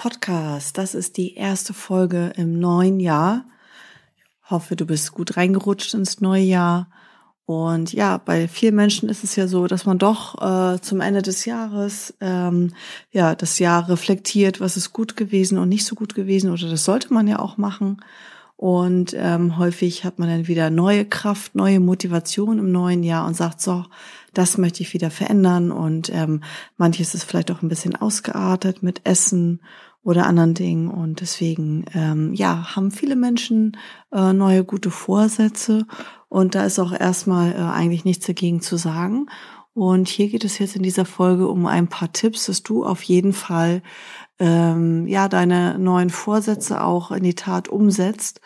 Podcast. Das ist die erste Folge im neuen Jahr. Ich hoffe, du bist gut reingerutscht ins neue Jahr. Und ja, bei vielen Menschen ist es ja so, dass man doch äh, zum Ende des Jahres ähm, ja das Jahr reflektiert, was ist gut gewesen und nicht so gut gewesen. Oder das sollte man ja auch machen. Und ähm, häufig hat man dann wieder neue Kraft, neue Motivation im neuen Jahr und sagt so, das möchte ich wieder verändern. Und ähm, manches ist vielleicht auch ein bisschen ausgeartet mit Essen oder anderen Dingen. Und deswegen, ähm, ja, haben viele Menschen äh, neue gute Vorsätze. Und da ist auch erstmal äh, eigentlich nichts dagegen zu sagen. Und hier geht es jetzt in dieser Folge um ein paar Tipps, dass du auf jeden Fall ähm, ja deine neuen Vorsätze auch in die Tat umsetzt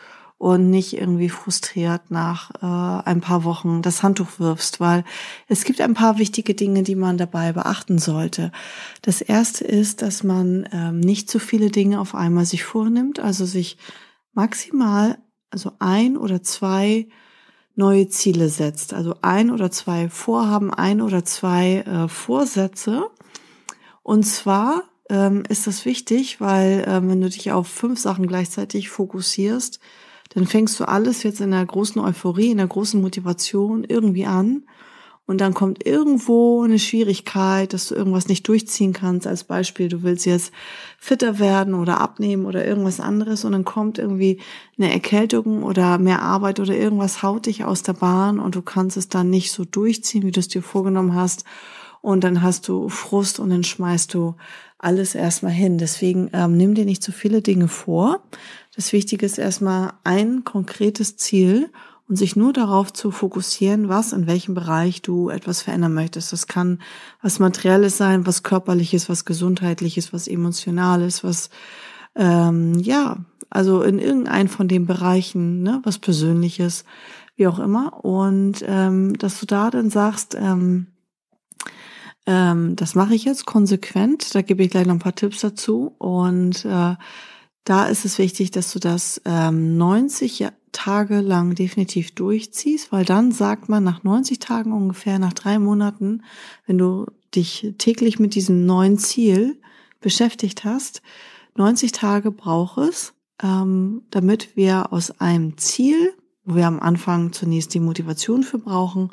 und nicht irgendwie frustriert nach äh, ein paar Wochen das Handtuch wirfst, weil es gibt ein paar wichtige Dinge, die man dabei beachten sollte. Das erste ist, dass man ähm, nicht zu viele Dinge auf einmal sich vornimmt, also sich maximal, also ein oder zwei neue Ziele setzt, also ein oder zwei Vorhaben, ein oder zwei äh, Vorsätze. Und zwar ähm, ist das wichtig, weil ähm, wenn du dich auf fünf Sachen gleichzeitig fokussierst, dann fängst du alles jetzt in der großen Euphorie, in der großen Motivation irgendwie an. Und dann kommt irgendwo eine Schwierigkeit, dass du irgendwas nicht durchziehen kannst. Als Beispiel, du willst jetzt fitter werden oder abnehmen oder irgendwas anderes und dann kommt irgendwie eine Erkältung oder mehr Arbeit oder irgendwas haut dich aus der Bahn und du kannst es dann nicht so durchziehen, wie du es dir vorgenommen hast. Und dann hast du Frust und dann schmeißt du alles erstmal hin. Deswegen ähm, nimm dir nicht zu viele Dinge vor. Das Wichtige ist erstmal ein konkretes Ziel und sich nur darauf zu fokussieren, was in welchem Bereich du etwas verändern möchtest. Das kann was Materielles sein, was Körperliches, was Gesundheitliches, was Emotionales, was ähm, ja, also in irgendeinem von den Bereichen, ne, was Persönliches, wie auch immer. Und ähm, dass du da dann sagst, ähm, ähm, das mache ich jetzt konsequent. Da gebe ich gleich noch ein paar Tipps dazu. Und äh, da ist es wichtig, dass du das ähm, 90 Tage lang definitiv durchziehst, weil dann sagt man nach 90 Tagen ungefähr, nach drei Monaten, wenn du dich täglich mit diesem neuen Ziel beschäftigt hast, 90 Tage braucht es, ähm, damit wir aus einem Ziel wo wir am Anfang zunächst die Motivation für brauchen,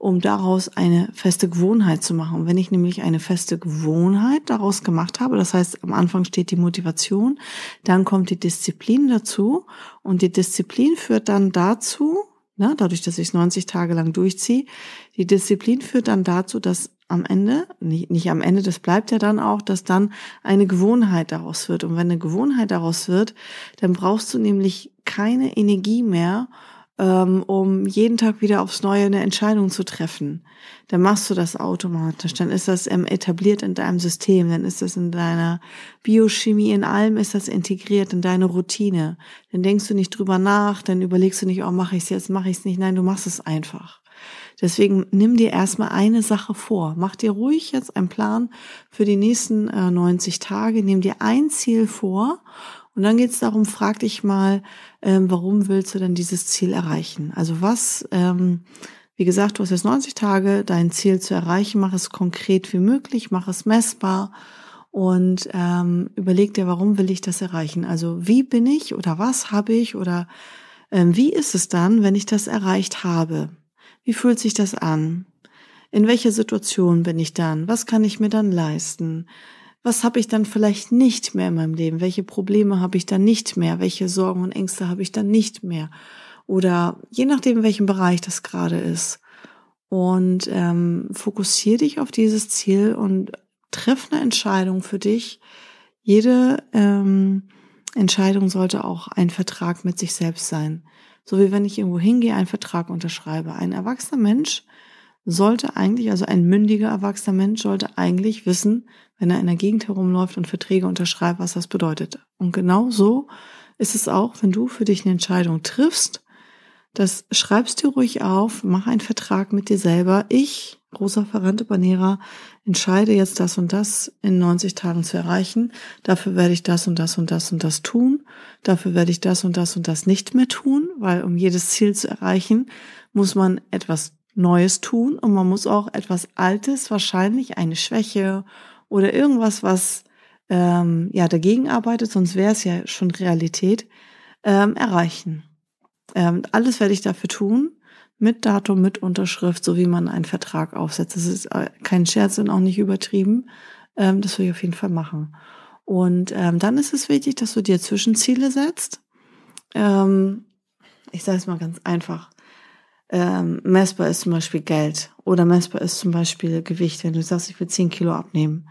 um daraus eine feste Gewohnheit zu machen. Und wenn ich nämlich eine feste Gewohnheit daraus gemacht habe, das heißt, am Anfang steht die Motivation, dann kommt die Disziplin dazu und die Disziplin führt dann dazu, ne, dadurch, dass ich es 90 Tage lang durchziehe, die Disziplin führt dann dazu, dass am Ende, nicht, nicht am Ende, das bleibt ja dann auch, dass dann eine Gewohnheit daraus wird. Und wenn eine Gewohnheit daraus wird, dann brauchst du nämlich keine Energie mehr, um jeden Tag wieder aufs Neue eine Entscheidung zu treffen. Dann machst du das automatisch. Dann ist das ähm, etabliert in deinem System. Dann ist das in deiner Biochemie, in allem ist das integriert in deine Routine. Dann denkst du nicht drüber nach, dann überlegst du nicht, oh, mache ich es jetzt, mache ich es nicht. Nein, du machst es einfach. Deswegen nimm dir erstmal eine Sache vor. Mach dir ruhig jetzt einen Plan für die nächsten äh, 90 Tage. Nimm dir ein Ziel vor und dann geht es darum, frag dich mal, ähm, warum willst du denn dieses Ziel erreichen? Also was, ähm, wie gesagt, du hast jetzt 90 Tage, dein Ziel zu erreichen, mach es konkret wie möglich, mach es messbar und ähm, überleg dir, warum will ich das erreichen? Also wie bin ich oder was habe ich oder ähm, wie ist es dann, wenn ich das erreicht habe? Wie fühlt sich das an? In welcher Situation bin ich dann? Was kann ich mir dann leisten? Was habe ich dann vielleicht nicht mehr in meinem Leben? Welche Probleme habe ich dann nicht mehr? Welche Sorgen und Ängste habe ich dann nicht mehr? Oder je nachdem, in welchem Bereich das gerade ist. Und ähm, fokussiere dich auf dieses Ziel und triff eine Entscheidung für dich. Jede ähm, Entscheidung sollte auch ein Vertrag mit sich selbst sein. So wie wenn ich irgendwo hingehe, einen Vertrag unterschreibe. Ein erwachsener Mensch sollte eigentlich, also ein mündiger, erwachsener Mensch sollte eigentlich wissen, wenn er in der Gegend herumläuft und Verträge unterschreibt, was das bedeutet. Und genau so ist es auch, wenn du für dich eine Entscheidung triffst, das schreibst du ruhig auf, mach einen Vertrag mit dir selber. Ich, Rosa Ferrante Banera, entscheide jetzt das und das in 90 Tagen zu erreichen. Dafür werde ich das und das und das und das tun. Dafür werde ich das und das und das nicht mehr tun, weil um jedes Ziel zu erreichen, muss man etwas Neues tun und man muss auch etwas Altes, wahrscheinlich eine Schwäche oder irgendwas, was ähm, ja dagegen arbeitet, sonst wäre es ja schon Realität, ähm, erreichen. Ähm, alles werde ich dafür tun, mit Datum, mit Unterschrift, so wie man einen Vertrag aufsetzt. Das ist äh, kein Scherz und auch nicht übertrieben. Ähm, das will ich auf jeden Fall machen. Und ähm, dann ist es wichtig, dass du dir Zwischenziele setzt. Ähm, ich sage es mal ganz einfach. Ähm, messbar ist zum Beispiel Geld oder messbar ist zum Beispiel Gewicht, wenn du sagst, ich will 10 Kilo abnehmen.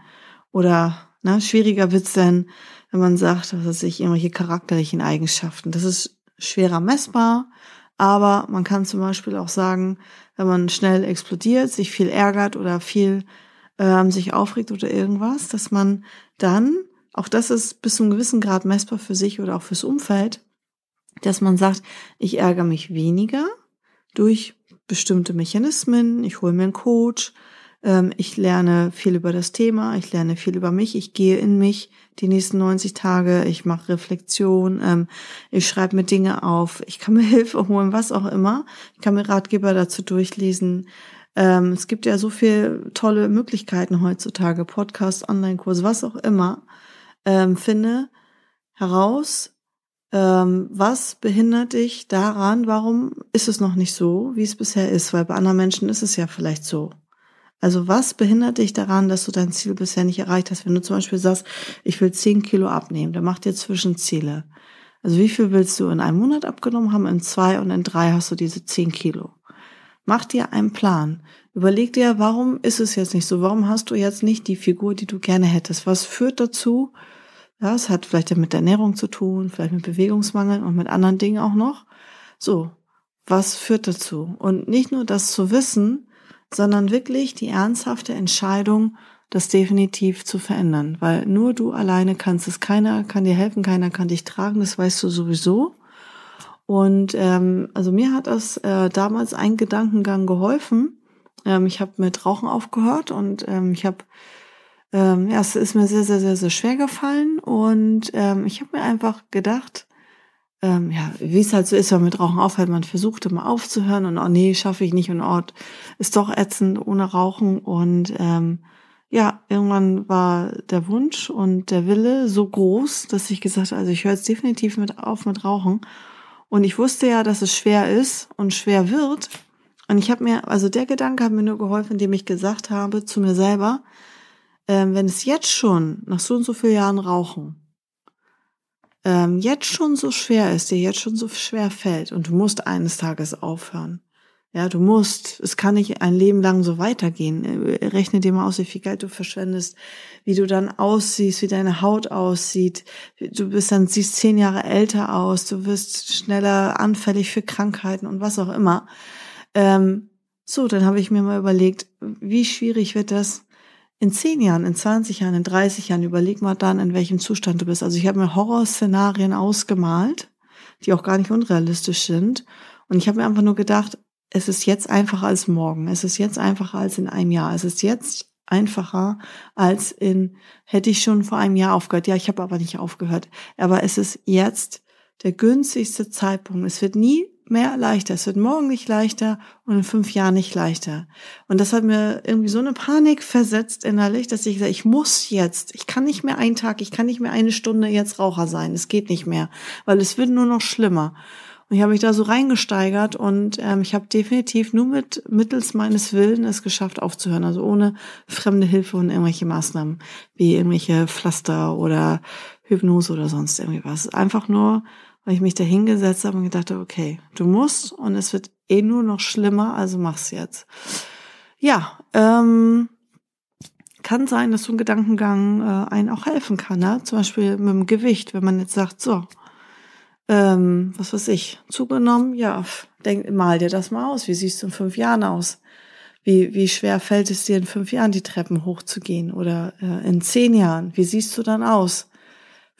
Oder na, schwieriger wird's denn, wenn man sagt, was weiß ich, irgendwelche charakterlichen Eigenschaften. Das ist schwerer messbar, aber man kann zum Beispiel auch sagen, wenn man schnell explodiert, sich viel ärgert oder viel ähm, sich aufregt oder irgendwas, dass man dann, auch das ist bis zu einem gewissen Grad messbar für sich oder auch fürs Umfeld, dass man sagt, ich ärgere mich weniger durch bestimmte Mechanismen, ich hole mir einen Coach, ähm, ich lerne viel über das Thema, ich lerne viel über mich, ich gehe in mich die nächsten 90 Tage, ich mache Reflexion, ähm, ich schreibe mir Dinge auf, ich kann mir Hilfe holen, was auch immer. Ich kann mir Ratgeber dazu durchlesen. Ähm, es gibt ja so viele tolle Möglichkeiten heutzutage, Podcast, Online-Kurse, was auch immer. finde heraus, was behindert dich daran? Warum ist es noch nicht so, wie es bisher ist? Weil bei anderen Menschen ist es ja vielleicht so. Also was behindert dich daran, dass du dein Ziel bisher nicht erreicht hast? Wenn du zum Beispiel sagst, ich will 10 Kilo abnehmen, dann mach dir Zwischenziele. Also wie viel willst du in einem Monat abgenommen haben? In zwei und in drei hast du diese 10 Kilo. Mach dir einen Plan. Überleg dir, warum ist es jetzt nicht so? Warum hast du jetzt nicht die Figur, die du gerne hättest? Was führt dazu? Ja, es hat vielleicht mit Ernährung zu tun, vielleicht mit Bewegungsmangel und mit anderen Dingen auch noch. So, was führt dazu? Und nicht nur das zu wissen, sondern wirklich die ernsthafte Entscheidung, das definitiv zu verändern, weil nur du alleine kannst es. Keiner kann dir helfen, keiner kann dich tragen, das weißt du sowieso. Und ähm, also mir hat das äh, damals ein Gedankengang geholfen. Ähm, ich habe mit Rauchen aufgehört und ähm, ich habe ähm, ja, es ist mir sehr, sehr, sehr, sehr schwer gefallen und ähm, ich habe mir einfach gedacht, ähm, ja, wie es halt so ist, wenn man mit Rauchen aufhört, man versucht immer aufzuhören und oh nee, schaffe ich nicht und oh, ist doch ätzend ohne Rauchen und ähm, ja, irgendwann war der Wunsch und der Wille so groß, dass ich gesagt habe, also ich höre jetzt definitiv mit auf mit Rauchen und ich wusste ja, dass es schwer ist und schwer wird und ich habe mir, also der Gedanke hat mir nur geholfen, indem ich gesagt habe zu mir selber, ähm, wenn es jetzt schon nach so und so vielen Jahren Rauchen ähm, jetzt schon so schwer ist, dir jetzt schon so schwer fällt und du musst eines Tages aufhören. Ja, du musst, es kann nicht ein Leben lang so weitergehen. Äh, rechne dir mal aus, wie viel Geld du verschwendest, wie du dann aussiehst, wie deine Haut aussieht. Du bist dann, siehst zehn Jahre älter aus, du wirst schneller anfällig für Krankheiten und was auch immer. Ähm, so, dann habe ich mir mal überlegt, wie schwierig wird das, in zehn Jahren, in 20 Jahren, in 30 Jahren, überleg mal dann, in welchem Zustand du bist. Also ich habe mir Horrorszenarien ausgemalt, die auch gar nicht unrealistisch sind. Und ich habe mir einfach nur gedacht, es ist jetzt einfacher als morgen. Es ist jetzt einfacher als in einem Jahr. Es ist jetzt einfacher als in, hätte ich schon vor einem Jahr aufgehört. Ja, ich habe aber nicht aufgehört. Aber es ist jetzt der günstigste Zeitpunkt. Es wird nie mehr leichter. Es wird morgen nicht leichter und in fünf Jahren nicht leichter. Und das hat mir irgendwie so eine Panik versetzt innerlich, dass ich gesagt, ich muss jetzt, ich kann nicht mehr einen Tag, ich kann nicht mehr eine Stunde jetzt Raucher sein. Es geht nicht mehr, weil es wird nur noch schlimmer. Und ich habe mich da so reingesteigert und ähm, ich habe definitiv nur mit mittels meines Willens es geschafft aufzuhören, also ohne fremde Hilfe und irgendwelche Maßnahmen wie irgendwelche Pflaster oder Hypnose oder sonst irgendwie was. Einfach nur weil ich mich da hingesetzt habe und gedacht habe, okay, du musst und es wird eh nur noch schlimmer, also mach's jetzt. Ja, ähm, kann sein, dass so ein Gedankengang äh, einen auch helfen kann, ne? zum Beispiel mit dem Gewicht, wenn man jetzt sagt, so, ähm, was weiß ich, zugenommen, ja, denk, mal dir das mal aus, wie siehst du in fünf Jahren aus? Wie, wie schwer fällt es dir in fünf Jahren die Treppen hochzugehen oder äh, in zehn Jahren? Wie siehst du dann aus?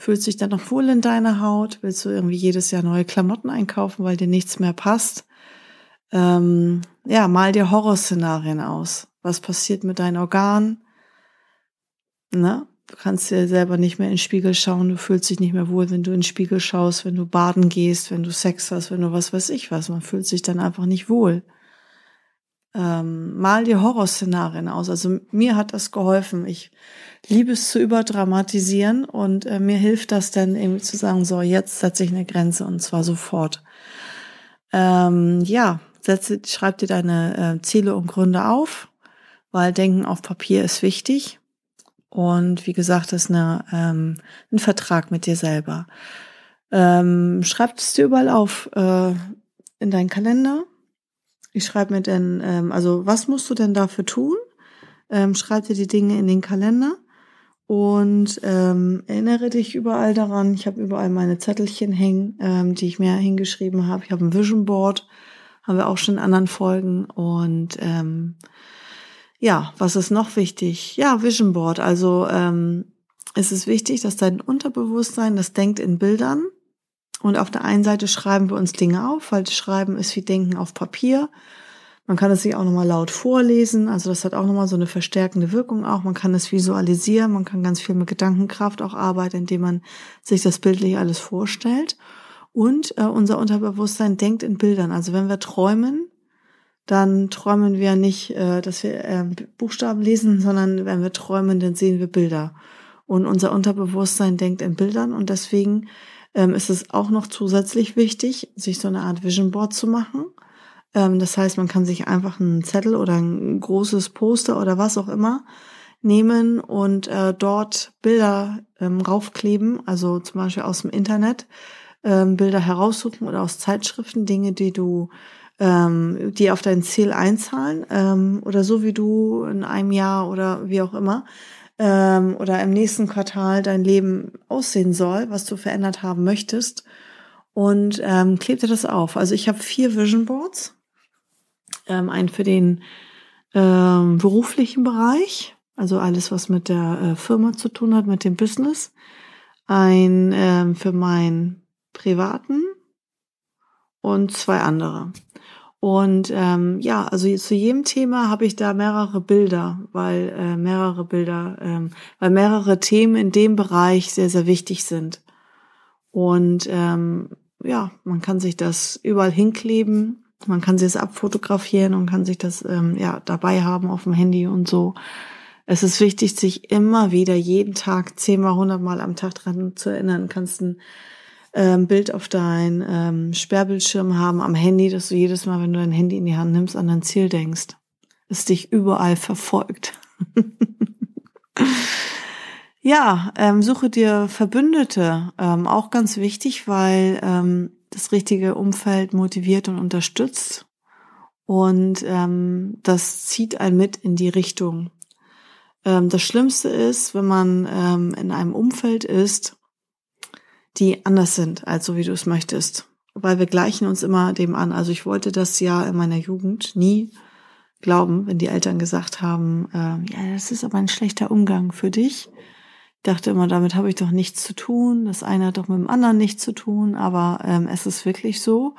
Fühlst dich dann noch wohl in deiner Haut? Willst du irgendwie jedes Jahr neue Klamotten einkaufen, weil dir nichts mehr passt? Ähm, ja, mal dir Horrorszenarien aus. Was passiert mit deinen Organen? Ne? Du kannst dir selber nicht mehr in den Spiegel schauen, du fühlst dich nicht mehr wohl, wenn du in den Spiegel schaust, wenn du baden gehst, wenn du Sex hast, wenn du was weiß ich was. Man fühlt sich dann einfach nicht wohl. Ähm, mal dir Horrorszenarien aus. Also mir hat das geholfen. Ich liebe es zu überdramatisieren und äh, mir hilft das dann irgendwie zu sagen, so, jetzt setze ich eine Grenze und zwar sofort. Ähm, ja, setze, schreib dir deine äh, Ziele und Gründe auf, weil Denken auf Papier ist wichtig. Und wie gesagt, das ist eine, ähm, ein Vertrag mit dir selber. Ähm, schreib es dir überall auf äh, in deinen Kalender. Ich schreibe mir denn, ähm, also was musst du denn dafür tun? Ähm, schreib dir die Dinge in den Kalender und ähm, erinnere dich überall daran. Ich habe überall meine Zettelchen hängen, ähm, die ich mir hingeschrieben habe. Ich habe ein Vision Board, haben wir auch schon in anderen Folgen und ähm, ja, was ist noch wichtig? Ja, Vision Board. Also ähm, es ist wichtig, dass dein Unterbewusstsein, das denkt in Bildern. Und auf der einen Seite schreiben wir uns Dinge auf, weil Schreiben ist wie Denken auf Papier. Man kann es sich auch nochmal laut vorlesen, also das hat auch nochmal so eine verstärkende Wirkung auch. Man kann es visualisieren, man kann ganz viel mit Gedankenkraft auch arbeiten, indem man sich das bildlich alles vorstellt. Und äh, unser Unterbewusstsein denkt in Bildern. Also wenn wir träumen, dann träumen wir nicht, äh, dass wir äh, Buchstaben lesen, sondern wenn wir träumen, dann sehen wir Bilder. Und unser Unterbewusstsein denkt in Bildern und deswegen ähm, ist es auch noch zusätzlich wichtig, sich so eine Art Vision Board zu machen. Ähm, das heißt, man kann sich einfach einen Zettel oder ein großes Poster oder was auch immer nehmen und äh, dort Bilder ähm, raufkleben, also zum Beispiel aus dem Internet, ähm, Bilder heraussuchen oder aus Zeitschriften, Dinge, die du ähm, die auf dein Ziel einzahlen ähm, oder so wie du in einem Jahr oder wie auch immer ähm, oder im nächsten Quartal dein Leben aussehen soll, was du verändert haben möchtest und ähm, kleb dir das auf. Also ich habe vier Vision Boards, ähm, einen für den ähm, beruflichen Bereich, also alles, was mit der äh, Firma zu tun hat, mit dem Business, ein ähm, für meinen privaten und zwei andere. Und ähm, ja, also zu jedem Thema habe ich da mehrere Bilder, weil äh, mehrere Bilder, ähm, weil mehrere Themen in dem Bereich sehr, sehr wichtig sind. Und ähm, ja, man kann sich das überall hinkleben, man kann sich das abfotografieren und kann sich das ähm, ja dabei haben auf dem Handy und so. Es ist wichtig, sich immer wieder jeden Tag zehnmal, hundertmal am Tag dran zu erinnern. Kannst ein ähm, Bild auf dein ähm, Sperrbildschirm haben am Handy, dass du jedes Mal, wenn du dein Handy in die Hand nimmst, an dein Ziel denkst. Es dich überall verfolgt. ja, ähm, suche dir Verbündete. Ähm, auch ganz wichtig, weil ähm, das richtige Umfeld motiviert und unterstützt. Und ähm, das zieht einen mit in die Richtung. Ähm, das Schlimmste ist, wenn man ähm, in einem Umfeld ist, die anders sind, als so wie du es möchtest. Weil wir gleichen uns immer dem an. Also ich wollte das ja in meiner Jugend nie glauben, wenn die Eltern gesagt haben, äh, ja, das ist aber ein schlechter Umgang für dich. Ich dachte immer, damit habe ich doch nichts zu tun. Das eine hat doch mit dem anderen nichts zu tun. Aber ähm, es ist wirklich so.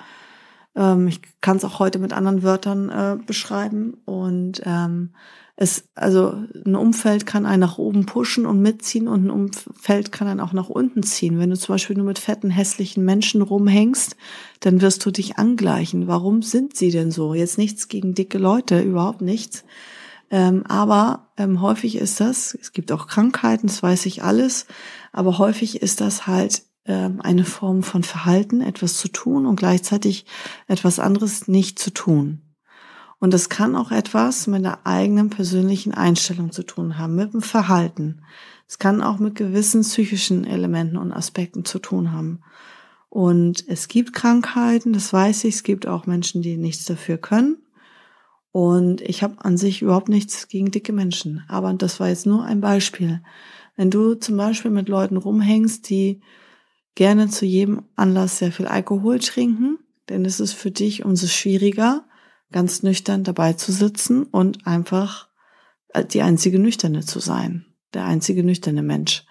Ähm, ich kann es auch heute mit anderen Wörtern äh, beschreiben. Und ähm, es, also ein Umfeld kann einen nach oben pushen und mitziehen und ein Umfeld kann einen auch nach unten ziehen. Wenn du zum Beispiel nur mit fetten, hässlichen Menschen rumhängst, dann wirst du dich angleichen. Warum sind sie denn so? Jetzt nichts gegen dicke Leute, überhaupt nichts. Ähm, aber ähm, häufig ist das, es gibt auch Krankheiten, das weiß ich alles, aber häufig ist das halt ähm, eine Form von Verhalten, etwas zu tun und gleichzeitig etwas anderes nicht zu tun. Und das kann auch etwas mit der eigenen persönlichen Einstellung zu tun haben, mit dem Verhalten. Es kann auch mit gewissen psychischen Elementen und Aspekten zu tun haben. Und es gibt Krankheiten, das weiß ich, es gibt auch Menschen, die nichts dafür können. Und ich habe an sich überhaupt nichts gegen dicke Menschen. Aber das war jetzt nur ein Beispiel. Wenn du zum Beispiel mit Leuten rumhängst, die gerne zu jedem Anlass sehr viel Alkohol trinken, dann ist es für dich umso schwieriger, ganz nüchtern dabei zu sitzen und einfach äh, die einzige Nüchterne zu sein, der einzige nüchterne Mensch.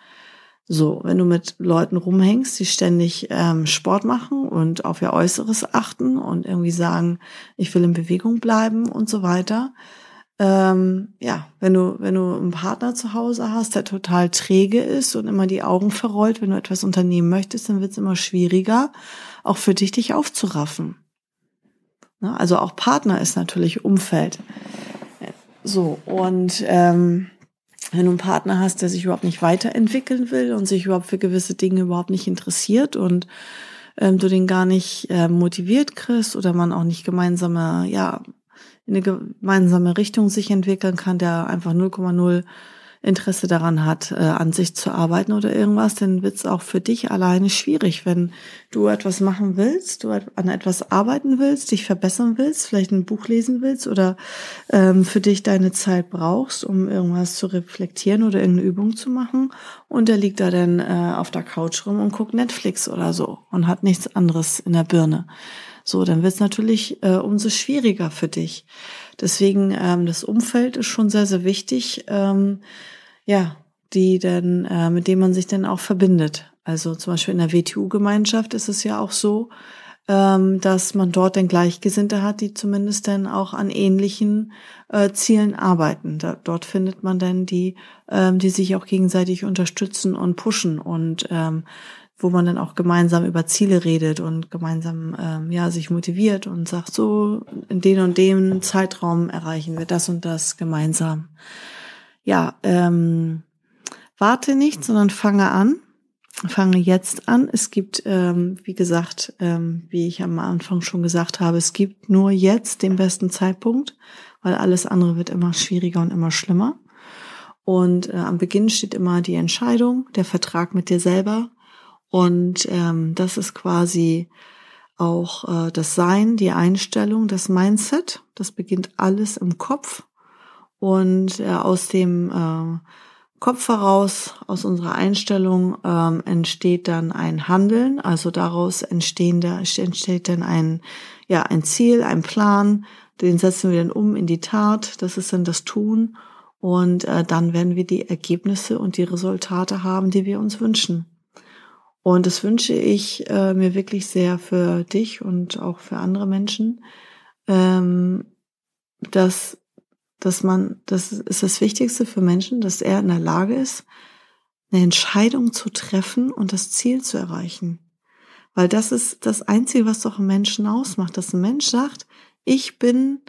So, wenn du mit Leuten rumhängst, die ständig ähm, Sport machen und auf ihr Äußeres achten und irgendwie sagen, ich will in Bewegung bleiben und so weiter. Ähm, ja, wenn du, wenn du einen Partner zu Hause hast, der total träge ist und immer die Augen verrollt, wenn du etwas unternehmen möchtest, dann wird es immer schwieriger, auch für dich, dich aufzuraffen. Ne? Also auch Partner ist natürlich Umfeld. So, und ähm, wenn du einen Partner hast, der sich überhaupt nicht weiterentwickeln will und sich überhaupt für gewisse Dinge überhaupt nicht interessiert und ähm, du den gar nicht äh, motiviert kriegst oder man auch nicht gemeinsame, ja, in eine gemeinsame Richtung sich entwickeln kann, der einfach 0,0 Interesse daran hat, äh, an sich zu arbeiten oder irgendwas, dann wird es auch für dich alleine schwierig, wenn du etwas machen willst, du an etwas arbeiten willst, dich verbessern willst, vielleicht ein Buch lesen willst oder ähm, für dich deine Zeit brauchst, um irgendwas zu reflektieren oder irgendeine Übung zu machen und der liegt da dann äh, auf der Couch rum und guckt Netflix oder so und hat nichts anderes in der Birne. So, dann wird es natürlich äh, umso schwieriger für dich. Deswegen, ähm, das Umfeld ist schon sehr, sehr wichtig, ähm, ja, die dann, äh, mit dem man sich dann auch verbindet. Also zum Beispiel in der WTU-Gemeinschaft ist es ja auch so, ähm, dass man dort dann Gleichgesinnte hat, die zumindest dann auch an ähnlichen äh, Zielen arbeiten. Da, dort findet man dann die, ähm, die sich auch gegenseitig unterstützen und pushen und ähm, wo man dann auch gemeinsam über Ziele redet und gemeinsam ähm, ja sich motiviert und sagt so in den und dem Zeitraum erreichen wir das und das gemeinsam. Ja, ähm, warte nicht, sondern fange an. Fange jetzt an. Es gibt, ähm, wie gesagt, ähm, wie ich am Anfang schon gesagt habe, es gibt nur jetzt den besten Zeitpunkt, weil alles andere wird immer schwieriger und immer schlimmer. Und äh, am Beginn steht immer die Entscheidung, der Vertrag mit dir selber und ähm, das ist quasi auch äh, das Sein, die Einstellung, das Mindset. Das beginnt alles im Kopf. Und äh, aus dem äh, Kopf heraus, aus unserer Einstellung ähm, entsteht dann ein Handeln. Also daraus entstehen da, entsteht dann ein, ja, ein Ziel, ein Plan. Den setzen wir dann um in die Tat. Das ist dann das Tun. Und äh, dann werden wir die Ergebnisse und die Resultate haben, die wir uns wünschen. Und das wünsche ich äh, mir wirklich sehr für dich und auch für andere Menschen, ähm, dass, dass man, das ist das Wichtigste für Menschen, dass er in der Lage ist, eine Entscheidung zu treffen und das Ziel zu erreichen. Weil das ist das Einzige, was doch einen Menschen ausmacht, dass ein Mensch sagt, ich bin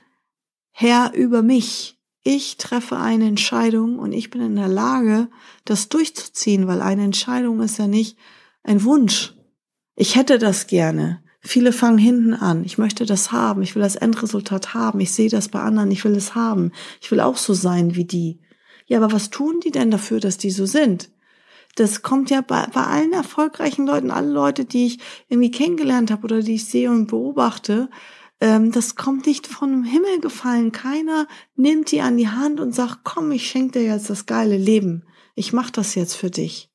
Herr über mich. Ich treffe eine Entscheidung und ich bin in der Lage, das durchzuziehen, weil eine Entscheidung ist ja nicht, ein Wunsch. Ich hätte das gerne. Viele fangen hinten an. Ich möchte das haben. Ich will das Endresultat haben. Ich sehe das bei anderen. Ich will es haben. Ich will auch so sein wie die. Ja, aber was tun die denn dafür, dass die so sind? Das kommt ja bei, bei allen erfolgreichen Leuten, alle Leute, die ich irgendwie kennengelernt habe oder die ich sehe und beobachte, ähm, das kommt nicht von dem Himmel gefallen. Keiner nimmt die an die Hand und sagt, komm, ich schenke dir jetzt das geile Leben. Ich mach das jetzt für dich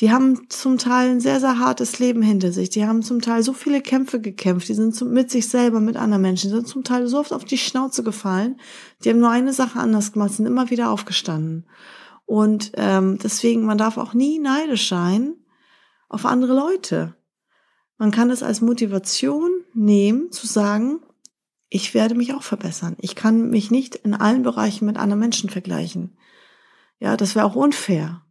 die haben zum Teil ein sehr, sehr hartes Leben hinter sich. Die haben zum Teil so viele Kämpfe gekämpft. Die sind mit sich selber, mit anderen Menschen. Die sind zum Teil so oft auf die Schnauze gefallen. Die haben nur eine Sache anders gemacht, sind immer wieder aufgestanden. Und ähm, deswegen, man darf auch nie neidisch sein auf andere Leute. Man kann es als Motivation nehmen, zu sagen, ich werde mich auch verbessern. Ich kann mich nicht in allen Bereichen mit anderen Menschen vergleichen. Ja, das wäre auch unfair.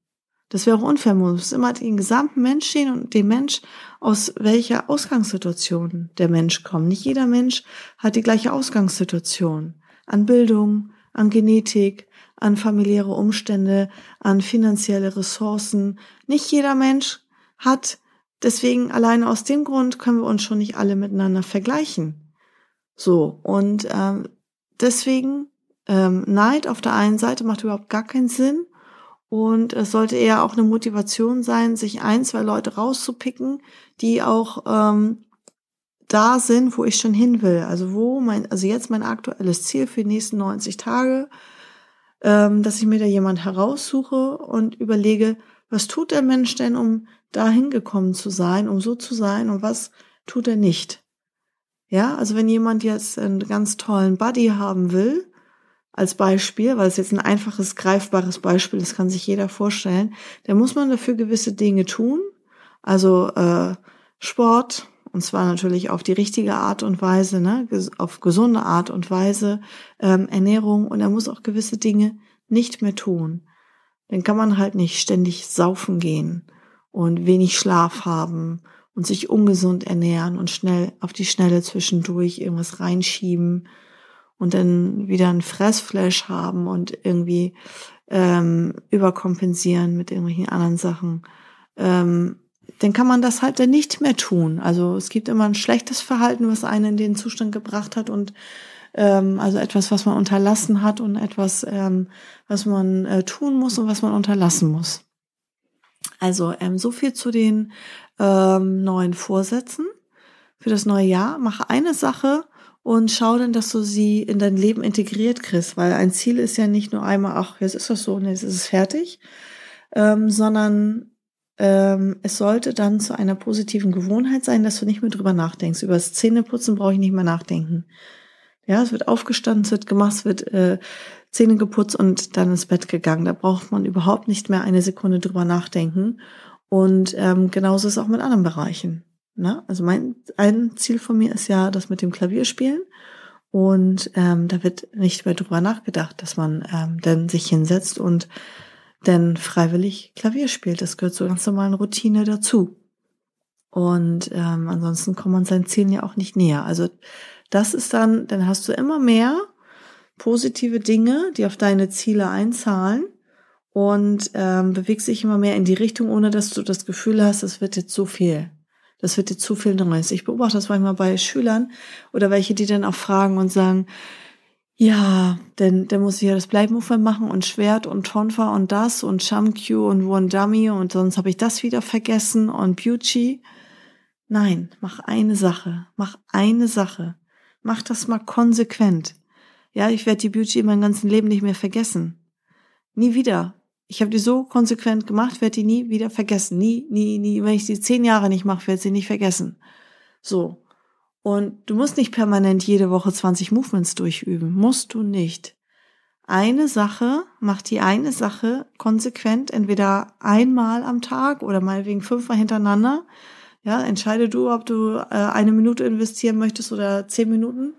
Das wäre auch unfair. Man muss immer den gesamten Mensch sehen und den Mensch, aus welcher Ausgangssituation der Mensch kommt. Nicht jeder Mensch hat die gleiche Ausgangssituation. An Bildung, an Genetik, an familiäre Umstände, an finanzielle Ressourcen. Nicht jeder Mensch hat, deswegen alleine aus dem Grund können wir uns schon nicht alle miteinander vergleichen. So, und ähm, deswegen ähm, Neid auf der einen Seite macht überhaupt gar keinen Sinn und es sollte eher auch eine Motivation sein, sich ein, zwei Leute rauszupicken, die auch ähm, da sind, wo ich schon hin will. Also wo mein, also jetzt mein aktuelles Ziel für die nächsten 90 Tage, ähm, dass ich mir da jemand heraussuche und überlege, was tut der Mensch denn, um da hingekommen zu sein, um so zu sein und was tut er nicht. Ja, also wenn jemand jetzt einen ganz tollen Buddy haben will, als Beispiel, weil es jetzt ein einfaches, greifbares Beispiel ist, kann sich jeder vorstellen, dann muss man dafür gewisse Dinge tun. Also äh, Sport, und zwar natürlich auf die richtige Art und Weise, ne, auf gesunde Art und Weise, ähm, Ernährung und er muss auch gewisse Dinge nicht mehr tun. Dann kann man halt nicht ständig saufen gehen und wenig Schlaf haben und sich ungesund ernähren und schnell auf die Schnelle zwischendurch irgendwas reinschieben und dann wieder ein Fressflash haben und irgendwie ähm, überkompensieren mit irgendwelchen anderen Sachen. Ähm, dann kann man das halt dann nicht mehr tun. Also es gibt immer ein schlechtes Verhalten, was einen in den Zustand gebracht hat und ähm, also etwas, was man unterlassen hat und etwas, ähm, was man äh, tun muss und was man unterlassen muss. Also ähm, so viel zu den ähm, neuen Vorsätzen für das neue Jahr. Mache eine Sache und schau dann, dass du sie in dein Leben integriert kriegst, weil ein Ziel ist ja nicht nur einmal, ach, jetzt ist das so und jetzt ist es fertig, ähm, sondern ähm, es sollte dann zu einer positiven Gewohnheit sein, dass du nicht mehr drüber nachdenkst. Über das Zähneputzen brauche ich nicht mehr nachdenken. Ja, es wird aufgestanden, es wird gemacht, es wird äh, Zähne geputzt und dann ins Bett gegangen. Da braucht man überhaupt nicht mehr eine Sekunde drüber nachdenken. Und ähm, genauso ist es auch mit anderen Bereichen. Ne? Also mein ein Ziel von mir ist ja das mit dem Klavierspielen. Und ähm, da wird nicht mehr drüber nachgedacht, dass man ähm, dann sich hinsetzt und dann freiwillig Klavier spielt. Das gehört zur ganz normalen Routine dazu. Und ähm, ansonsten kommt man seinen Zielen ja auch nicht näher. Also das ist dann, dann hast du immer mehr positive Dinge, die auf deine Ziele einzahlen und ähm, bewegst dich immer mehr in die Richtung, ohne dass du das Gefühl hast, es wird jetzt zu viel. Das wird jetzt zu viel Neues. Ich beobachte das manchmal bei Schülern oder welche, die dann auch fragen und sagen, ja, denn dann muss ich ja das Bleibmovement machen und Schwert und Tonfa und das und Shamkyu und One Dummy und sonst habe ich das wieder vergessen und Beauty. Nein, mach eine Sache, mach eine Sache. Mach das mal konsequent. Ja, ich werde die Beauty mein ganzes Leben nicht mehr vergessen. Nie wieder. Ich habe die so konsequent gemacht, werde die nie wieder vergessen. Nie, nie, nie. Wenn ich die zehn Jahre nicht mache, werde sie nicht vergessen. So. Und du musst nicht permanent jede Woche 20 Movements durchüben. Musst du nicht. Eine Sache, mach die eine Sache konsequent, entweder einmal am Tag oder meinetwegen fünfmal hintereinander. Ja, entscheide du, ob du äh, eine Minute investieren möchtest oder zehn Minuten.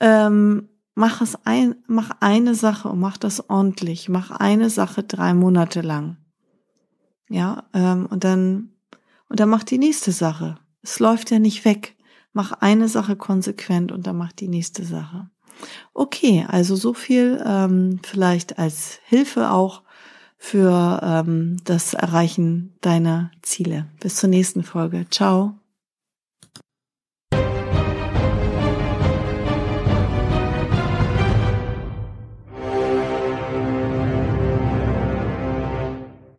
Ähm, mach es ein, mach eine Sache und mach das ordentlich. Mach eine Sache drei Monate lang. Ja, ähm, und dann, und dann mach die nächste Sache. Es läuft ja nicht weg. Mach eine Sache konsequent und dann mach die nächste Sache. Okay, also so viel ähm, vielleicht als Hilfe auch für ähm, das Erreichen deiner Ziele. Bis zur nächsten Folge. Ciao.